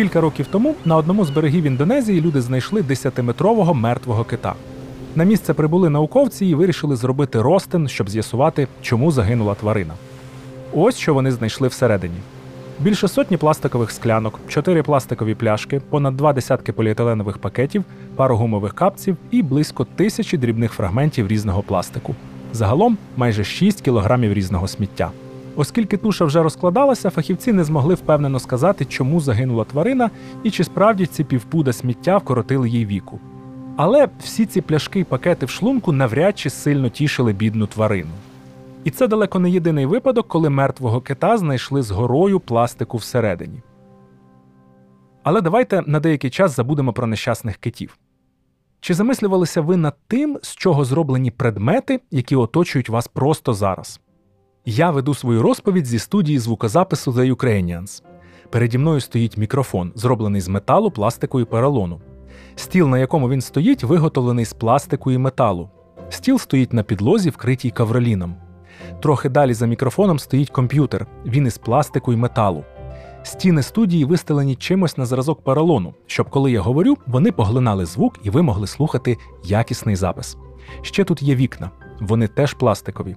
Кілька років тому на одному з берегів Індонезії люди знайшли 10-метрового мертвого кита. На місце прибули науковці і вирішили зробити ростин, щоб з'ясувати, чому загинула тварина. Ось що вони знайшли всередині: більше сотні пластикових склянок, чотири пластикові пляшки, понад два десятки поліетиленових пакетів, пару гумових капців і близько тисячі дрібних фрагментів різного пластику. Загалом майже 6 кілограмів різного сміття. Оскільки туша вже розкладалася, фахівці не змогли впевнено сказати, чому загинула тварина і чи справді ці півпуда сміття вкоротили їй віку. Але всі ці пляшки й пакети в шлунку навряд чи сильно тішили бідну тварину. І це далеко не єдиний випадок, коли мертвого кита знайшли з горою пластику всередині. Але давайте на деякий час забудемо про нещасних китів. Чи замислювалися ви над тим, з чого зроблені предмети, які оточують вас просто зараз? Я веду свою розповідь зі студії звукозапису The Ukrainians. Переді мною стоїть мікрофон, зроблений з металу, пластику і поролону. Стіл, на якому він стоїть, виготовлений з пластику і металу. Стіл стоїть на підлозі, вкритій кавроліном. Трохи далі за мікрофоном стоїть комп'ютер, він із пластику і металу. Стіни студії вистелені чимось на зразок поролону, щоб коли я говорю, вони поглинали звук і ви могли слухати якісний запис. Ще тут є вікна, вони теж пластикові.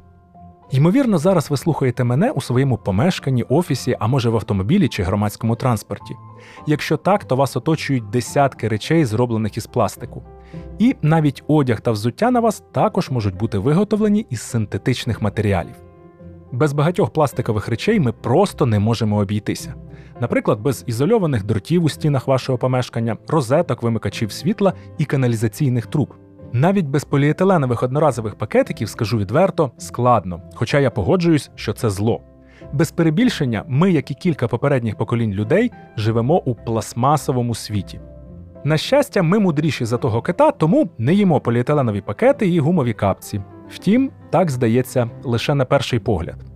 Ймовірно, зараз ви слухаєте мене у своєму помешканні, офісі, а може в автомобілі чи громадському транспорті. Якщо так, то вас оточують десятки речей, зроблених із пластику. І навіть одяг та взуття на вас також можуть бути виготовлені із синтетичних матеріалів. Без багатьох пластикових речей ми просто не можемо обійтися. Наприклад, без ізольованих дротів у стінах вашого помешкання, розеток, вимикачів світла і каналізаційних труб. Навіть без поліетиленових одноразових пакетиків, скажу відверто, складно, хоча я погоджуюсь, що це зло. Без перебільшення, ми, як і кілька попередніх поколінь людей, живемо у пластмасовому світі. На щастя, ми мудріші за того кита, тому не їмо поліетиленові пакети і гумові капці. Втім, так здається лише на перший погляд.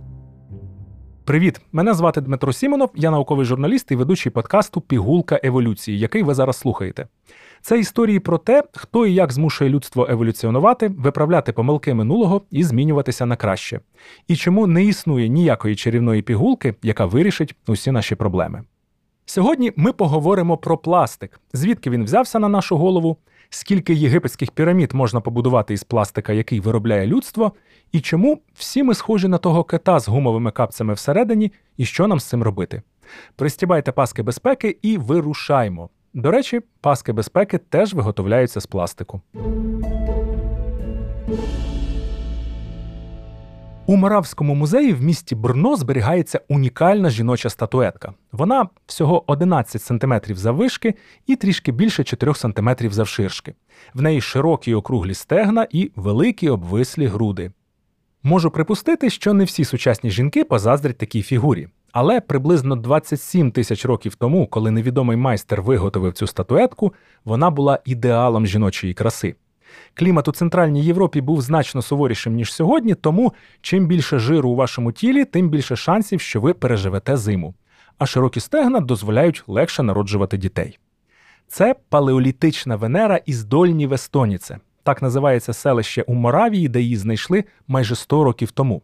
Привіт! Мене звати Дмитро Сімонов, я науковий журналіст і ведучий подкасту Пігулка еволюції, який ви зараз слухаєте. Це історії про те, хто і як змушує людство еволюціонувати, виправляти помилки минулого і змінюватися на краще. І чому не існує ніякої чарівної пігулки, яка вирішить усі наші проблеми. Сьогодні ми поговоримо про пластик, звідки він взявся на нашу голову, скільки єгипетських пірамід можна побудувати із пластика, який виробляє людство, і чому всі ми схожі на того кита з гумовими капцями всередині, і що нам з цим робити. Пристібайте паски безпеки і вирушаймо. До речі, паски безпеки теж виготовляються з пластику. У Моравському музеї в місті Брно зберігається унікальна жіноча статуетка. Вона всього 11 см заввишки і трішки більше 4 см завширшки. В неї широкі округлі стегна і великі обвислі груди. Можу припустити, що не всі сучасні жінки позаздрять такій фігурі. Але приблизно 27 тисяч років тому, коли невідомий майстер виготовив цю статуетку, вона була ідеалом жіночої краси. Клімат у Центральній Європі був значно суворішим, ніж сьогодні, тому чим більше жиру у вашому тілі, тим більше шансів, що ви переживете зиму. А широкі стегна дозволяють легше народжувати дітей. Це палеолітична Венера із Дольні Вестоніце. Так називається селище у Моравії, де її знайшли майже 100 років тому.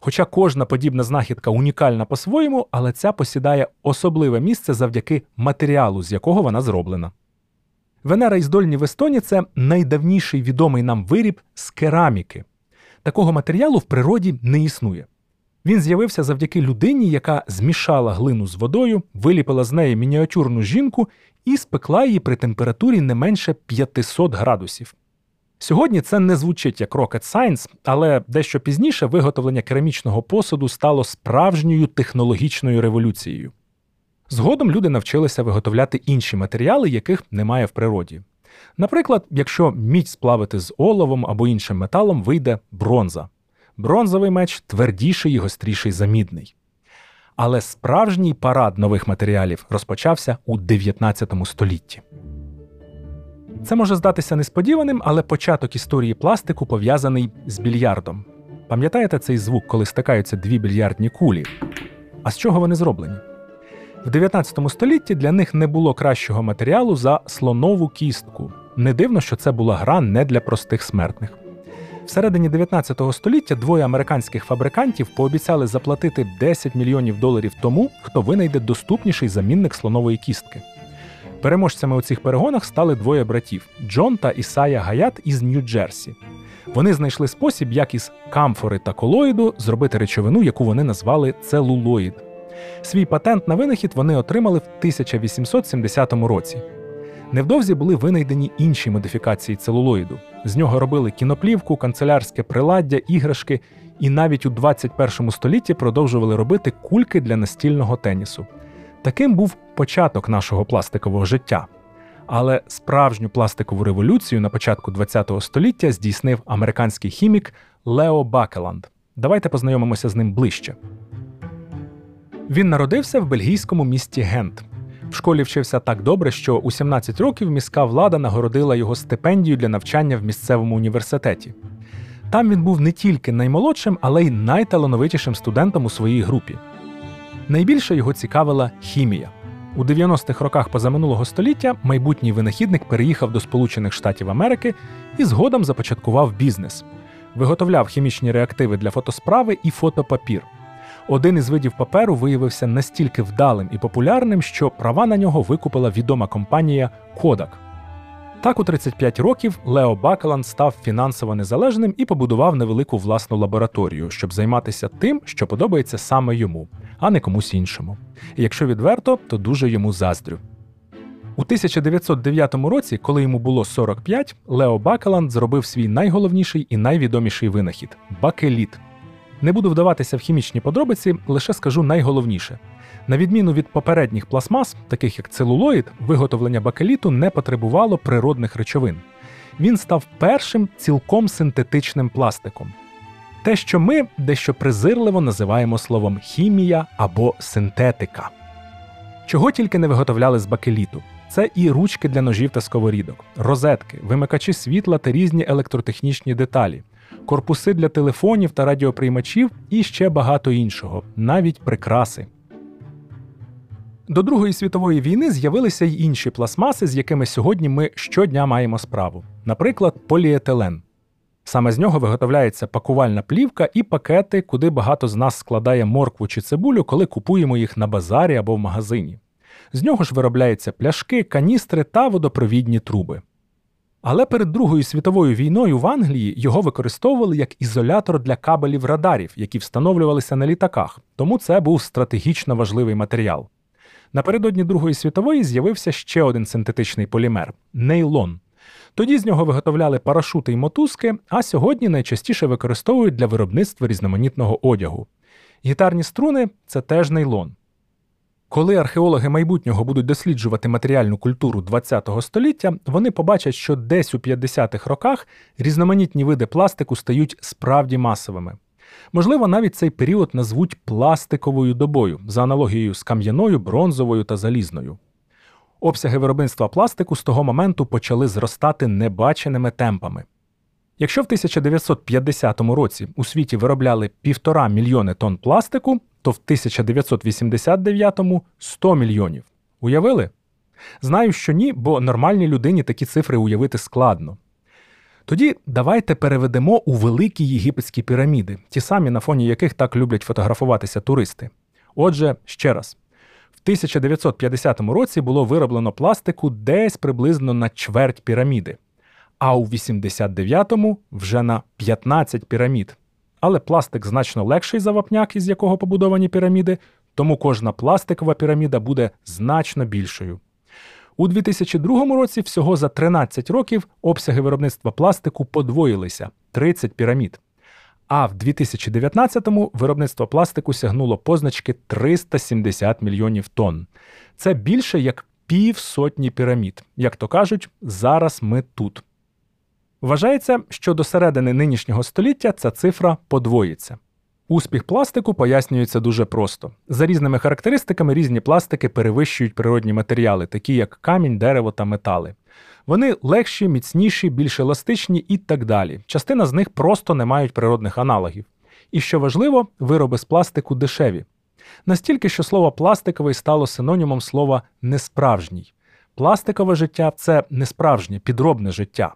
Хоча кожна подібна знахідка унікальна по-своєму, але ця посідає особливе місце завдяки матеріалу, з якого вона зроблена. Венера із Дольні в Естоні це найдавніший відомий нам виріб з кераміки. Такого матеріалу в природі не існує. Він з'явився завдяки людині, яка змішала глину з водою, виліпила з неї мініатюрну жінку і спекла її при температурі не менше 500 градусів. Сьогодні це не звучить як rocket science, але дещо пізніше виготовлення керамічного посуду стало справжньою технологічною революцією. Згодом люди навчилися виготовляти інші матеріали, яких немає в природі. Наприклад, якщо мідь сплавити з оловом або іншим металом, вийде бронза. Бронзовий меч твердіший і гостріший за мідний. Але справжній парад нових матеріалів розпочався у 19 столітті. Це може здатися несподіваним, але початок історії пластику пов'язаний з більярдом. Пам'ятаєте цей звук, коли стикаються дві більярдні кулі? А з чого вони зроблені? В 19 столітті для них не було кращого матеріалу за слонову кістку. Не дивно, що це була гра не для простих смертних. Всередині 19 століття двоє американських фабрикантів пообіцяли заплатити 10 мільйонів доларів тому, хто винайде доступніший замінник слонової кістки. Переможцями у цих перегонах стали двоє братів Джон та Ісая Гаят із Нью-Джерсі. Вони знайшли спосіб, як із камфори та колоїду зробити речовину, яку вони назвали целулоїд. Свій патент на винахід вони отримали в 1870 році. Невдовзі були винайдені інші модифікації целулоїду. З нього робили кіноплівку, канцелярське приладдя, іграшки і навіть у 21 столітті продовжували робити кульки для настільного тенісу. Таким був початок нашого пластикового життя. Але справжню пластикову революцію на початку ХХ століття здійснив американський хімік Лео Бакеланд. Давайте познайомимося з ним ближче. Він народився в бельгійському місті Гент. В школі вчився так добре, що у 17 років міська влада нагородила його стипендію для навчання в місцевому університеті. Там він був не тільки наймолодшим, але й найталановитішим студентом у своїй групі. Найбільше його цікавила хімія. У 90-х роках позаминулого століття майбутній винахідник переїхав до Сполучених Штатів Америки і згодом започаткував бізнес. Виготовляв хімічні реактиви для фотосправи і фотопапір. Один із видів паперу виявився настільки вдалим і популярним, що права на нього викупила відома компанія Kodak. Так, у 35 років Лео Бакелан став фінансово незалежним і побудував невелику власну лабораторію, щоб займатися тим, що подобається саме йому, а не комусь іншому. І якщо відверто, то дуже йому заздрю. У 1909 році, коли йому було 45, Лео Бакеланд зробив свій найголовніший і найвідоміший винахід бакеліт. Не буду вдаватися в хімічні подробиці, лише скажу найголовніше. На відміну від попередніх пластмас, таких як целулоїд, виготовлення бакеліту не потребувало природних речовин. Він став першим цілком синтетичним пластиком. Те, що ми дещо презирливо називаємо словом хімія або синтетика. Чого тільки не виготовляли з бакеліту. Це і ручки для ножів та сковорідок, розетки, вимикачі світла та різні електротехнічні деталі, корпуси для телефонів та радіоприймачів і ще багато іншого, навіть прикраси. До Другої світової війни з'явилися й інші пластмаси, з якими сьогодні ми щодня маємо справу, наприклад, поліетилен. Саме з нього виготовляється пакувальна плівка і пакети, куди багато з нас складає моркву чи цибулю, коли купуємо їх на базарі або в магазині. З нього ж виробляються пляшки, каністри та водопровідні труби. Але перед Другою світовою війною в Англії його використовували як ізолятор для кабелів радарів, які встановлювалися на літаках, тому це був стратегічно важливий матеріал. Напередодні Другої світової з'явився ще один синтетичний полімер нейлон. Тоді з нього виготовляли парашути й мотузки, а сьогодні найчастіше використовують для виробництва різноманітного одягу. Гітарні струни це теж нейлон. Коли археологи майбутнього будуть досліджувати матеріальну культуру ХХ століття, вони побачать, що десь у 50-х роках різноманітні види пластику стають справді масовими. Можливо, навіть цей період назвуть пластиковою добою за аналогією з кам'яною, бронзовою та залізною. Обсяги виробництва пластику з того моменту почали зростати небаченими темпами. Якщо в 1950 році у світі виробляли півтора мільйони тонн пластику, то в 1989-му 100 мільйонів. Уявили? Знаю, що ні, бо нормальній людині такі цифри уявити складно. Тоді давайте переведемо у великі єгипетські піраміди, ті самі, на фоні яких так люблять фотографуватися туристи. Отже, ще раз. В 1950 році було вироблено пластику десь приблизно на чверть піраміди, а у 89-му вже на 15 пірамід. Але пластик значно легший за вапняк, із якого побудовані піраміди, тому кожна пластикова піраміда буде значно більшою. У 2002 році всього за 13 років обсяги виробництва пластику подвоїлися 30 пірамід. А в 2019-му виробництво пластику сягнуло позначки 370 мільйонів тонн. Це більше як півсотні пірамід. Як то кажуть, зараз ми тут. Вважається, що до середини нинішнього століття ця цифра подвоїться. Успіх пластику пояснюється дуже просто. За різними характеристиками різні пластики перевищують природні матеріали, такі як камінь, дерево та метали. Вони легші, міцніші, більш еластичні і так далі. Частина з них просто не мають природних аналогів. І що важливо, вироби з пластику дешеві. Настільки, що слово пластиковий стало синонімом слова несправжній. Пластикове життя це несправжнє, підробне життя.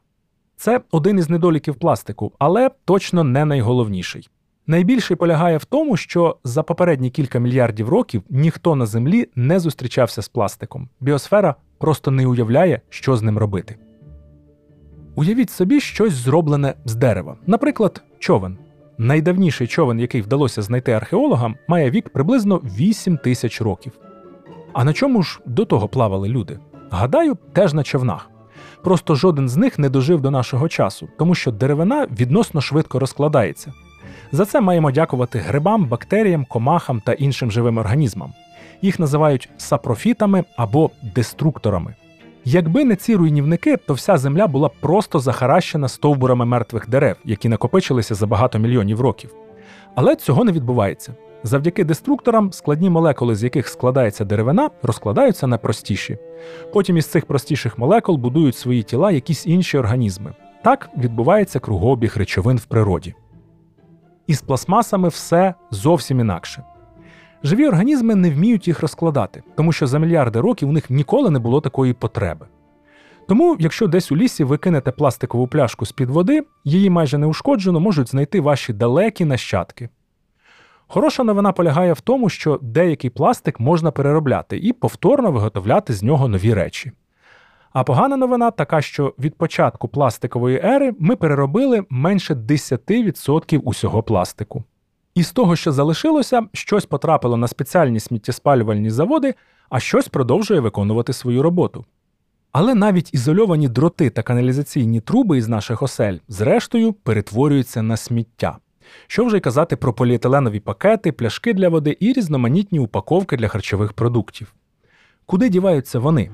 Це один із недоліків пластику, але точно не найголовніший. Найбільший полягає в тому, що за попередні кілька мільярдів років ніхто на Землі не зустрічався з пластиком. Біосфера просто не уявляє, що з ним робити. Уявіть собі щось зроблене з дерева, наприклад, човен. Найдавніший човен, який вдалося знайти археологам, має вік приблизно 8 тисяч років. А на чому ж до того плавали люди? Гадаю, теж на човнах. Просто жоден з них не дожив до нашого часу, тому що деревина відносно швидко розкладається. За це маємо дякувати грибам, бактеріям, комахам та іншим живим організмам. Їх називають сапрофітами або деструкторами. Якби не ці руйнівники, то вся земля була просто захаращена стовбурами мертвих дерев, які накопичилися за багато мільйонів років. Але цього не відбувається. Завдяки деструкторам складні молекули, з яких складається деревина, розкладаються на простіші. Потім із цих простіших молекул будують свої тіла якісь інші організми. Так відбувається кругообіг речовин в природі. Із пластмасами все зовсім інакше. Живі організми не вміють їх розкладати, тому що за мільярди років у них ніколи не було такої потреби. Тому, якщо десь у лісі ви кинете пластикову пляшку з-під води, її майже неушкоджено можуть знайти ваші далекі нащадки. Хороша новина полягає в тому, що деякий пластик можна переробляти і повторно виготовляти з нього нові речі. А погана новина така, що від початку пластикової ери ми переробили менше 10% усього пластику. І з того, що залишилося, щось потрапило на спеціальні сміттєспалювальні заводи, а щось продовжує виконувати свою роботу. Але навіть ізольовані дроти та каналізаційні труби із наших осель, зрештою, перетворюються на сміття. Що вже й казати про поліетиленові пакети, пляшки для води і різноманітні упаковки для харчових продуктів. Куди діваються вони?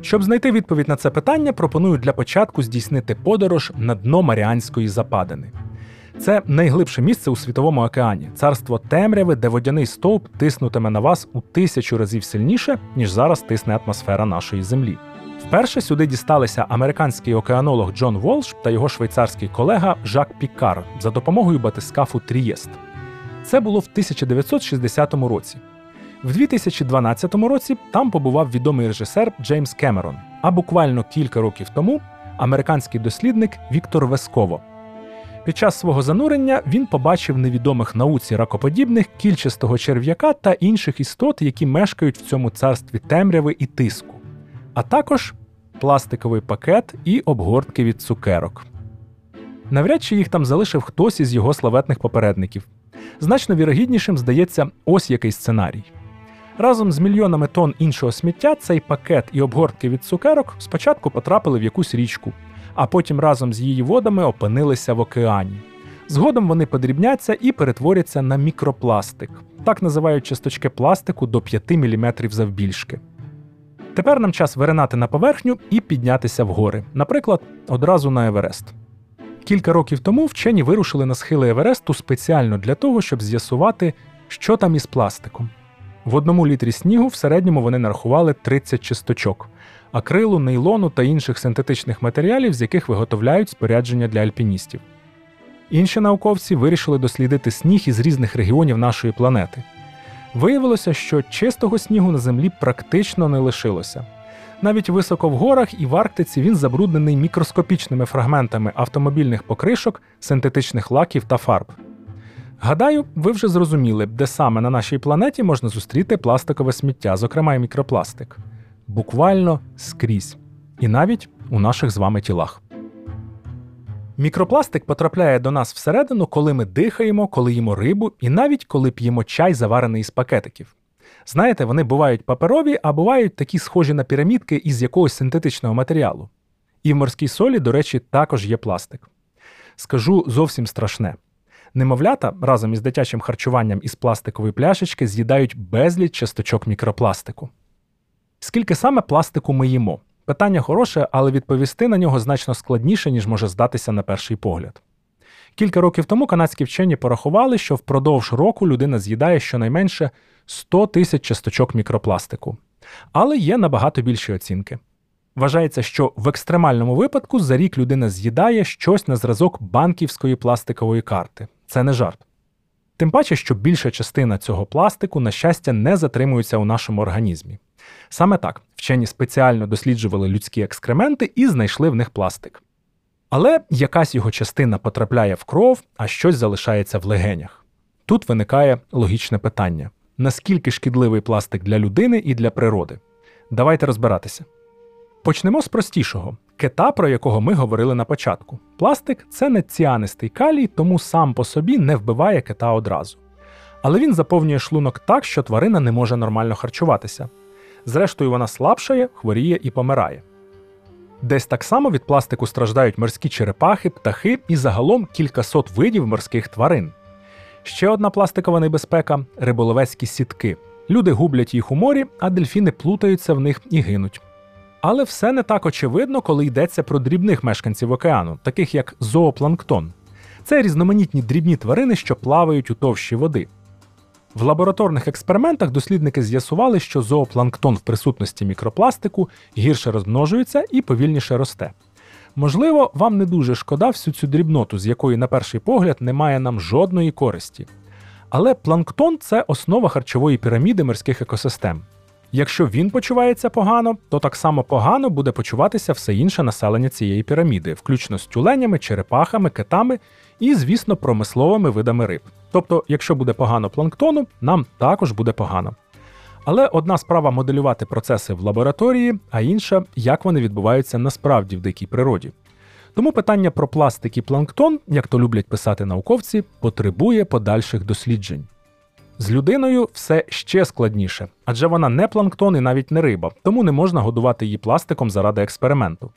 Щоб знайти відповідь на це питання, пропоную для початку здійснити подорож на дно Маріанської западини. Це найглибше місце у світовому океані, царство темряви, де водяний стовп тиснутиме на вас у тисячу разів сильніше, ніж зараз тисне атмосфера нашої землі. Вперше сюди дісталися американський океанолог Джон Волш та його швейцарський колега Жак Пікар за допомогою батискафу Трієст. Це було в 1960 році. В 2012 році там побував відомий режисер Джеймс Кемерон, а буквально кілька років тому американський дослідник Віктор Весково. Під час свого занурення він побачив невідомих науці ракоподібних кільчастого черв'яка та інших істот, які мешкають в цьому царстві темряви і тиску, а також пластиковий пакет і обгортки від цукерок. Навряд чи їх там залишив хтось із його славетних попередників. Значно вірогіднішим здається ось який сценарій. Разом з мільйонами тонн іншого сміття цей пакет і обгортки від цукерок спочатку потрапили в якусь річку, а потім разом з її водами опинилися в океані. Згодом вони подрібняться і перетворяться на мікропластик, так називають часточки пластику до 5 мм завбільшки. Тепер нам час виринати на поверхню і піднятися в гори, наприклад, одразу на Еверест. Кілька років тому вчені вирушили на схили Евересту спеціально для того, щоб з'ясувати, що там із пластиком. В одному літрі снігу в середньому вони нарахували 30 чисточок, акрилу, нейлону та інших синтетичних матеріалів, з яких виготовляють спорядження для альпіністів. Інші науковці вирішили дослідити сніг із різних регіонів нашої планети. Виявилося, що чистого снігу на землі практично не лишилося. Навіть високо в горах і в Арктиці він забруднений мікроскопічними фрагментами автомобільних покришок, синтетичних лаків та фарб. Гадаю, ви вже зрозуміли, де саме на нашій планеті можна зустріти пластикове сміття, зокрема і мікропластик. Буквально скрізь. І навіть у наших з вами тілах. Мікропластик потрапляє до нас всередину, коли ми дихаємо, коли їмо рибу і навіть коли п'ємо чай, заварений із пакетиків. Знаєте, вони бувають паперові, а бувають такі схожі на пірамідки із якогось синтетичного матеріалу. І в морській солі, до речі, також є пластик. Скажу зовсім страшне. Немовлята разом із дитячим харчуванням із пластикової пляшечки з'їдають безліч часточок мікропластику. Скільки саме пластику ми їмо? Питання хороше, але відповісти на нього значно складніше, ніж може здатися на перший погляд. Кілька років тому канадські вчені порахували, що впродовж року людина з'їдає щонайменше 100 тисяч часточок мікропластику. Але є набагато більші оцінки. Вважається, що в екстремальному випадку за рік людина з'їдає щось на зразок банківської пластикової карти. Це не жарт. Тим паче, що більша частина цього пластику, на щастя, не затримується у нашому організмі. Саме так вчені спеціально досліджували людські екскременти і знайшли в них пластик. Але якась його частина потрапляє в кров, а щось залишається в легенях. Тут виникає логічне питання: наскільки шкідливий пластик для людини і для природи? Давайте розбиратися. Почнемо з простішого кита, про якого ми говорили на початку. Пластик це не ціанистий калій, тому сам по собі не вбиває кита одразу. Але він заповнює шлунок так, що тварина не може нормально харчуватися. Зрештою, вона слабшає, хворіє і помирає. Десь так само від пластику страждають морські черепахи, птахи і загалом кількасот видів морських тварин. Ще одна пластикова небезпека риболовецькі сітки. Люди гублять їх у морі, а дельфіни плутаються в них і гинуть. Але все не так очевидно, коли йдеться про дрібних мешканців океану, таких як зоопланктон. Це різноманітні дрібні тварини, що плавають у товщі води. В лабораторних експериментах дослідники з'ясували, що зоопланктон в присутності мікропластику гірше розмножується і повільніше росте. Можливо, вам не дуже шкода всю цю дрібноту, з якої, на перший погляд, немає нам жодної користі. Але планктон це основа харчової піраміди морських екосистем. Якщо він почувається погано, то так само погано буде почуватися все інше населення цієї піраміди, включно з тюленями, черепахами, китами і, звісно, промисловими видами риб. Тобто, якщо буде погано планктону, нам також буде погано. Але одна справа моделювати процеси в лабораторії, а інша як вони відбуваються насправді в дикій природі. Тому питання про пластик і планктон, як то люблять писати науковці, потребує подальших досліджень. З людиною все ще складніше, адже вона не планктон і навіть не риба, тому не можна годувати її пластиком заради експерименту.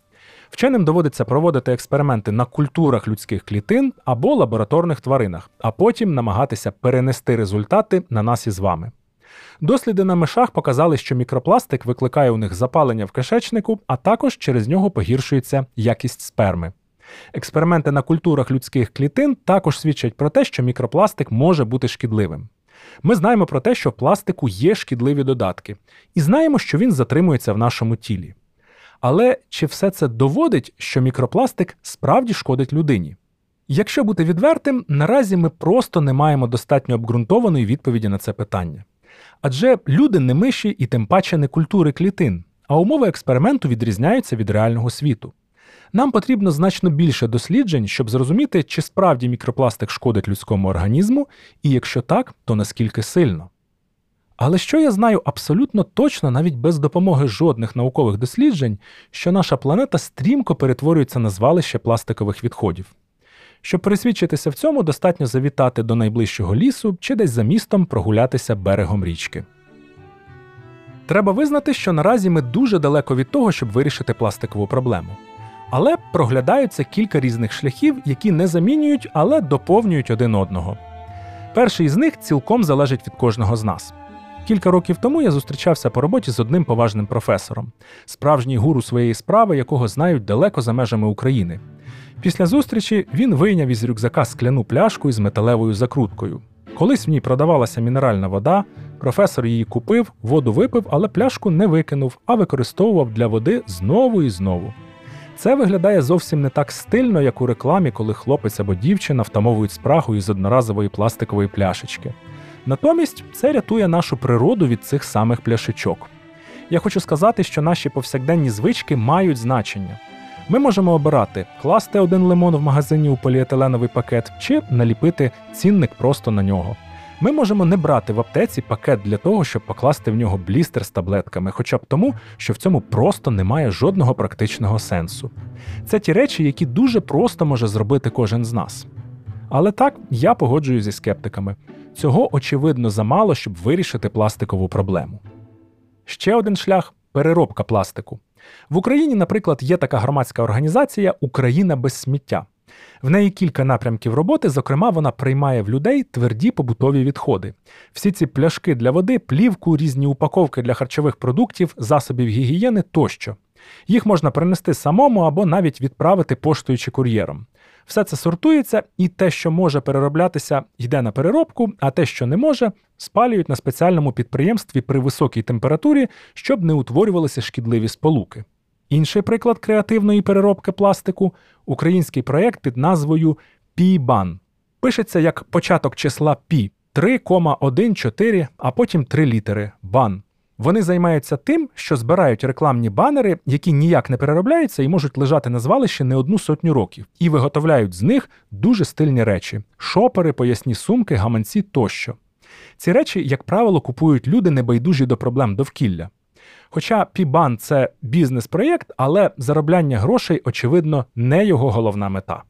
Вченим доводиться проводити експерименти на культурах людських клітин або лабораторних тваринах, а потім намагатися перенести результати на нас із вами. Досліди на мишах показали, що мікропластик викликає у них запалення в кишечнику, а також через нього погіршується якість сперми. Експерименти на культурах людських клітин також свідчать про те, що мікропластик може бути шкідливим. Ми знаємо про те, що в пластику є шкідливі додатки, і знаємо, що він затримується в нашому тілі. Але чи все це доводить, що мікропластик справді шкодить людині? Якщо бути відвертим, наразі ми просто не маємо достатньо обґрунтованої відповіді на це питання. Адже люди не миші і тим паче не культури клітин, а умови експерименту відрізняються від реального світу. Нам потрібно значно більше досліджень, щоб зрозуміти, чи справді мікропластик шкодить людському організму, і якщо так, то наскільки сильно. Але що я знаю абсолютно точно, навіть без допомоги жодних наукових досліджень, що наша планета стрімко перетворюється на звалище пластикових відходів. Щоб пересвідчитися в цьому, достатньо завітати до найближчого лісу чи десь за містом прогулятися берегом річки. Треба визнати, що наразі ми дуже далеко від того, щоб вирішити пластикову проблему. Але проглядаються кілька різних шляхів, які не замінюють, але доповнюють один одного. Перший з них цілком залежить від кожного з нас. Кілька років тому я зустрічався по роботі з одним поважним професором, справжній гуру своєї справи, якого знають далеко за межами України. Після зустрічі він вийняв із рюкзака скляну пляшку із металевою закруткою. Колись в ній продавалася мінеральна вода, професор її купив, воду випив, але пляшку не викинув, а використовував для води знову і знову. Це виглядає зовсім не так стильно, як у рекламі, коли хлопець або дівчина втамовують спрагу із одноразової пластикової пляшечки. Натомість це рятує нашу природу від цих самих пляшечок. Я хочу сказати, що наші повсякденні звички мають значення. Ми можемо обирати класти один лимон в магазині у поліетиленовий пакет чи наліпити цінник просто на нього. Ми можемо не брати в аптеці пакет для того, щоб покласти в нього блістер з таблетками, хоча б тому, що в цьому просто немає жодного практичного сенсу. Це ті речі, які дуже просто може зробити кожен з нас. Але так, я погоджуюсь зі скептиками. Цього очевидно замало, щоб вирішити пластикову проблему. Ще один шлях переробка пластику. В Україні, наприклад, є така громадська організація Україна без сміття. В неї кілька напрямків роботи, зокрема, вона приймає в людей тверді побутові відходи. Всі ці пляшки для води, плівку, різні упаковки для харчових продуктів, засобів гігієни тощо. Їх можна принести самому або навіть відправити поштою чи кур'єром. Все це сортується, і те, що може перероблятися, йде на переробку, а те, що не може, спалюють на спеціальному підприємстві при високій температурі, щоб не утворювалися шкідливі сполуки. Інший приклад креативної переробки пластику український проєкт під назвою Пі-бан. Пишеться як початок числа Пі 3,14, а потім 3 літери бан. Вони займаються тим, що збирають рекламні банери, які ніяк не переробляються і можуть лежати на звалищі не одну сотню років, і виготовляють з них дуже стильні речі: шопери, поясні сумки, гаманці тощо. Ці речі, як правило, купують люди небайдужі до проблем довкілля. Хоча Пібан це бізнес-проєкт, але заробляння грошей, очевидно, не його головна мета.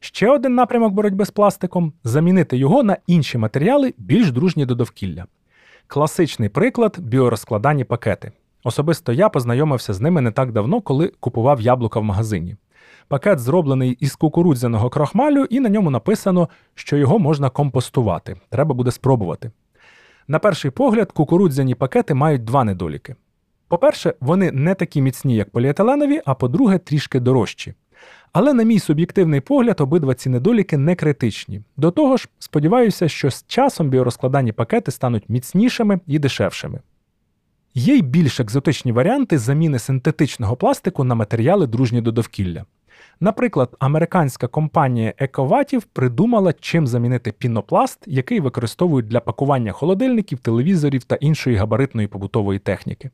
Ще один напрямок боротьби з пластиком замінити його на інші матеріали, більш дружні до довкілля. Класичний приклад біорозкладані пакети. Особисто я познайомився з ними не так давно, коли купував яблука в магазині. Пакет зроблений із кукурудзяного крохмалю, і на ньому написано, що його можна компостувати. Треба буде спробувати. На перший погляд, кукурудзяні пакети мають два недоліки. По-перше, вони не такі міцні, як поліетиленові, а по-друге, трішки дорожчі. Але, на мій суб'єктивний погляд, обидва ці недоліки не критичні. До того ж, сподіваюся, що з часом біорозкладані пакети стануть міцнішими і дешевшими. Є й більш екзотичні варіанти заміни синтетичного пластику на матеріали дружні до довкілля. Наприклад, американська компанія Ековатів придумала, чим замінити пінопласт, який використовують для пакування холодильників, телевізорів та іншої габаритної побутової техніки.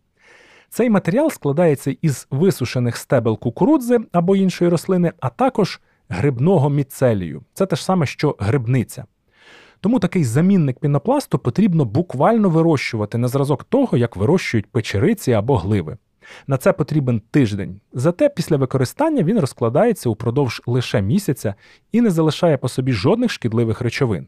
Цей матеріал складається із висушених стебел кукурудзи або іншої рослини, а також грибного міцелію. Це те ж саме, що грибниця. Тому такий замінник пінопласту потрібно буквально вирощувати на зразок того, як вирощують печериці або гливи. На це потрібен тиждень. Зате після використання він розкладається упродовж лише місяця і не залишає по собі жодних шкідливих речовин.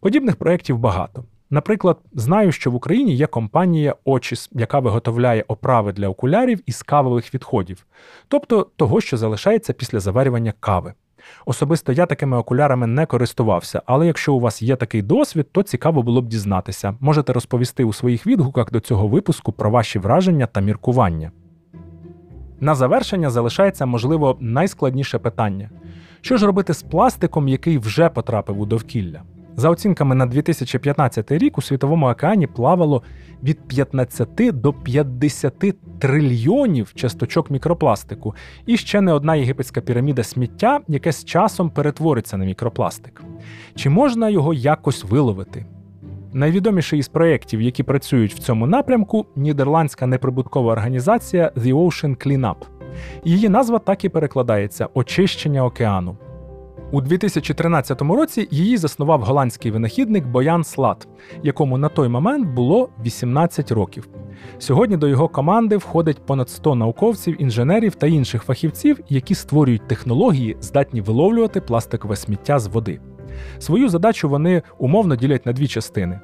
Подібних проєктів багато. Наприклад, знаю, що в Україні є компанія Очіс, яка виготовляє оправи для окулярів із кавових відходів, тобто того, що залишається після заварювання кави. Особисто я такими окулярами не користувався, але якщо у вас є такий досвід, то цікаво було б дізнатися. Можете розповісти у своїх відгуках до цього випуску про ваші враження та міркування. На завершення залишається, можливо, найскладніше питання: що ж робити з пластиком, який вже потрапив у довкілля? За оцінками на 2015 рік у світовому океані плавало від 15 до 50 трильйонів часточок мікропластику, і ще не одна єгипетська піраміда сміття, яке з часом перетвориться на мікропластик. Чи можна його якось виловити? Найвідоміший із проєктів, які працюють в цьому напрямку, нідерландська неприбуткова організація The Ocean Cleanup. Її назва так і перекладається очищення океану. У 2013 році її заснував голландський винахідник Боян Слат, якому на той момент було 18 років. Сьогодні до його команди входить понад 100 науковців, інженерів та інших фахівців, які створюють технології, здатні виловлювати пластикове сміття з води. Свою задачу вони умовно ділять на дві частини: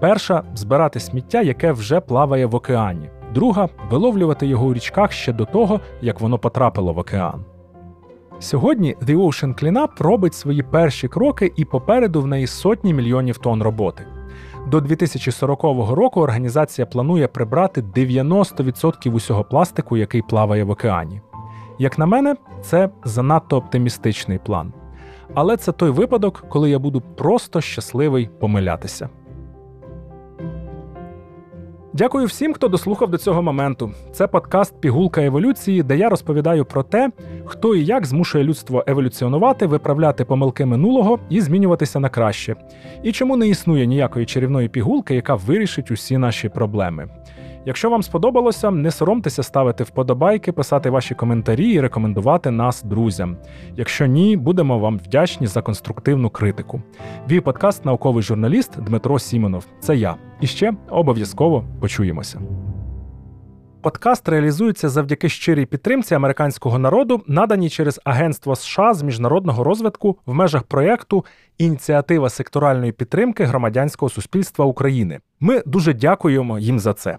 перша збирати сміття, яке вже плаває в океані, друга виловлювати його у річках ще до того, як воно потрапило в океан. Сьогодні The Ocean Cleanup робить свої перші кроки і попереду в неї сотні мільйонів тонн роботи. До 2040 року організація планує прибрати 90% усього пластику, який плаває в океані. Як на мене, це занадто оптимістичний план. Але це той випадок, коли я буду просто щасливий помилятися. Дякую всім, хто дослухав до цього моменту. Це подкаст Пігулка еволюції, де я розповідаю про те, хто і як змушує людство еволюціонувати, виправляти помилки минулого і змінюватися на краще. І чому не існує ніякої чарівної пігулки, яка вирішить усі наші проблеми. Якщо вам сподобалося, не соромтеся ставити вподобайки, писати ваші коментарі і рекомендувати нас друзям. Якщо ні, будемо вам вдячні за конструктивну критику. Вій подкаст науковий журналіст Дмитро Сімонов. Це я. І ще обов'язково почуємося. Подкаст реалізується завдяки щирій підтримці американського народу, наданій через Агентство США з міжнародного розвитку в межах проєкту Ініціатива секторальної підтримки громадянського суспільства України. Ми дуже дякуємо їм за це.